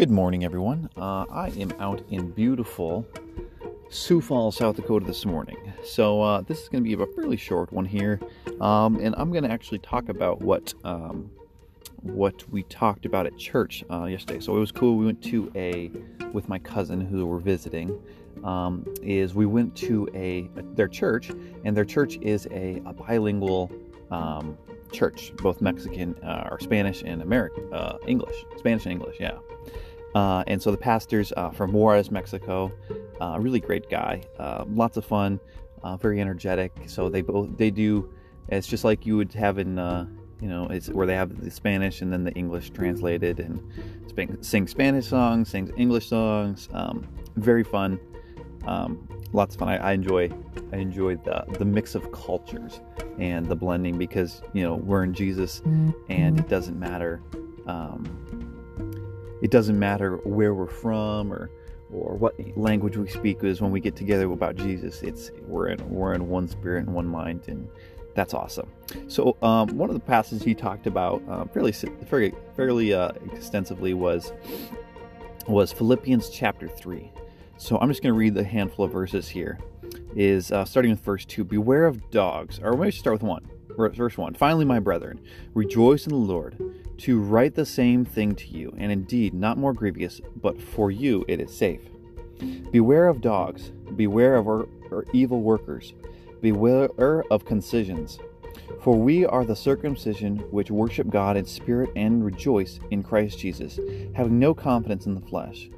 Good morning, everyone. Uh, I am out in beautiful Sioux Falls, South Dakota this morning. So, uh, this is going to be a fairly short one here, um, and I'm going to actually talk about what um, what we talked about at church uh, yesterday. So it was cool. We went to a with my cousin who were visiting. Um, is we went to a their church, and their church is a, a bilingual um, church, both Mexican uh, or Spanish and American uh, English, Spanish and English, yeah. Uh, and so the pastor's uh, from Juarez, Mexico, uh, really great guy, uh, lots of fun, very energetic. So they both they do. It's just like you would have in you know, it's where they have the Spanish and then the English translated and sing Spanish songs, sing English songs. Um, very fun. Um, lots of fun. I, I, enjoy I enjoy the the mix of cultures and the blending because you know we're in Jesus and it doesn't matter um, it doesn't matter where we're from or or what language we speak is when we get together about Jesus it's we're in we're in one spirit and one mind and that's awesome. So um, one of the passages he talked about uh, fairly fairly, fairly uh, extensively was was Philippians chapter three. So I'm just going to read the handful of verses here. Is uh, starting with verse two. Beware of dogs. Or maybe start with one. Verse one. Finally, my brethren, rejoice in the Lord. To write the same thing to you, and indeed not more grievous, but for you it is safe. Beware of dogs. Beware of our, our evil workers Beware of concisions. For we are the circumcision which worship God in spirit and rejoice in Christ Jesus, having no confidence in the flesh.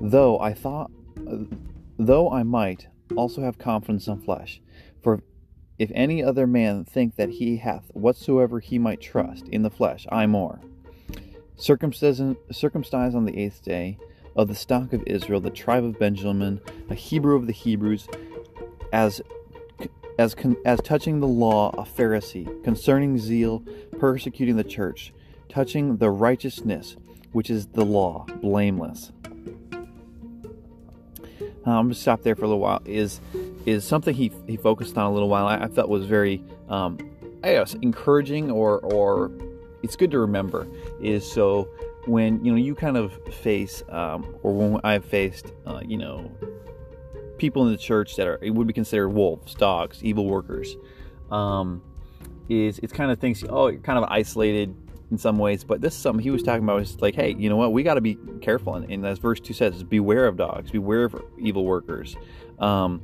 Though I thought, though I might also have confidence in flesh, for if any other man think that he hath whatsoever he might trust in the flesh, I more. Circumcised on the eighth day, of the stock of Israel, the tribe of Benjamin, a Hebrew of the Hebrews, as as, as touching the law, a Pharisee, concerning zeal, persecuting the church, touching the righteousness, which is the law, blameless. Uh, I'm gonna stop there for a little while. Is is something he he focused on a little while. I, I felt was very, um, I guess, encouraging or or it's good to remember. Is so when you know you kind of face um, or when I've faced uh, you know people in the church that are it would be considered wolves, dogs, evil workers. Um, is it's kind of things oh you're kind of isolated in some ways, but this is something he was talking about is like hey you know what we got to be careful and, and, as verse two says beware of dogs, beware of evil workers, um,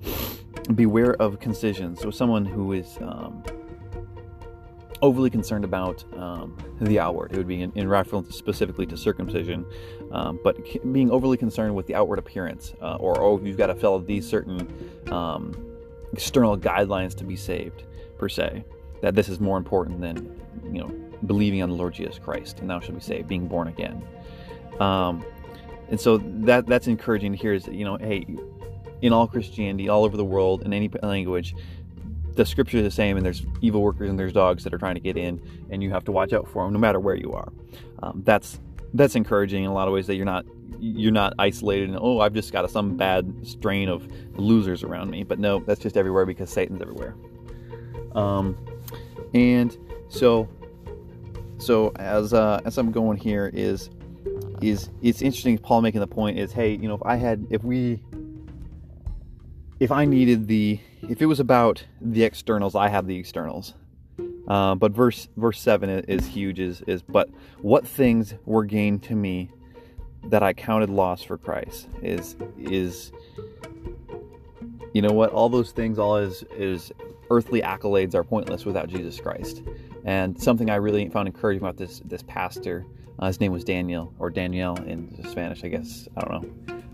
beware of concisions. So someone who is um, overly concerned about um, the outward. It would be in, in reference specifically to circumcision, um, but being overly concerned with the outward appearance, uh, or oh, you've got to follow these certain um, external guidelines to be saved, per se. That this is more important than you know believing on the Lord Jesus Christ, and thou shalt be saved, being born again. Um, and so that that's encouraging to hear is that, you know, hey, in all Christianity, all over the world, in any language, the scripture is the same, and there's evil workers and there's dogs that are trying to get in, and you have to watch out for them no matter where you are. Um, that's that's encouraging in a lot of ways that you're not you're not isolated and oh I've just got a, some bad strain of losers around me. But no, that's just everywhere because Satan's everywhere. Um, and so so as uh, as I'm going here is is it's interesting. Paul making the point is hey you know if I had if we if I needed the if it was about the externals, I have the externals. Uh, but verse verse seven is huge. Is is but what things were gained to me that I counted loss for Christ is is you know what all those things all is is earthly accolades are pointless without Jesus Christ. And something I really found encouraging about this this pastor, uh, his name was Daniel or Danielle in Spanish, I guess I don't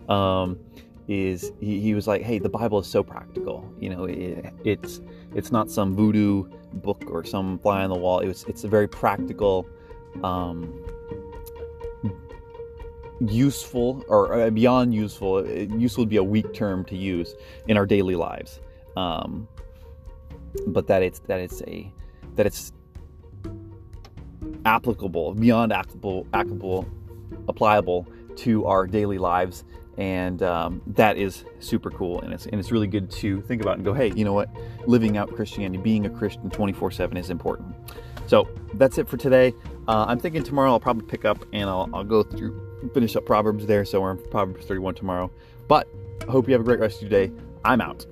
know. Um, is he, he was like, hey, the Bible is so practical. You know, it, it's it's not some voodoo book or some fly on the wall. It was it's a very practical, um, useful or uh, beyond useful. Useful would be a weak term to use in our daily lives. Um, but that it's that it's a that it's applicable beyond applicable applicable applicable to our daily lives and um, that is super cool and it's, and it's really good to think about and go hey you know what living out christianity being a christian 24-7 is important so that's it for today uh, i'm thinking tomorrow i'll probably pick up and I'll, I'll go through finish up Proverbs there, so we're in Proverbs 31 tomorrow. But I hope you have a great rest of your day. I'm out.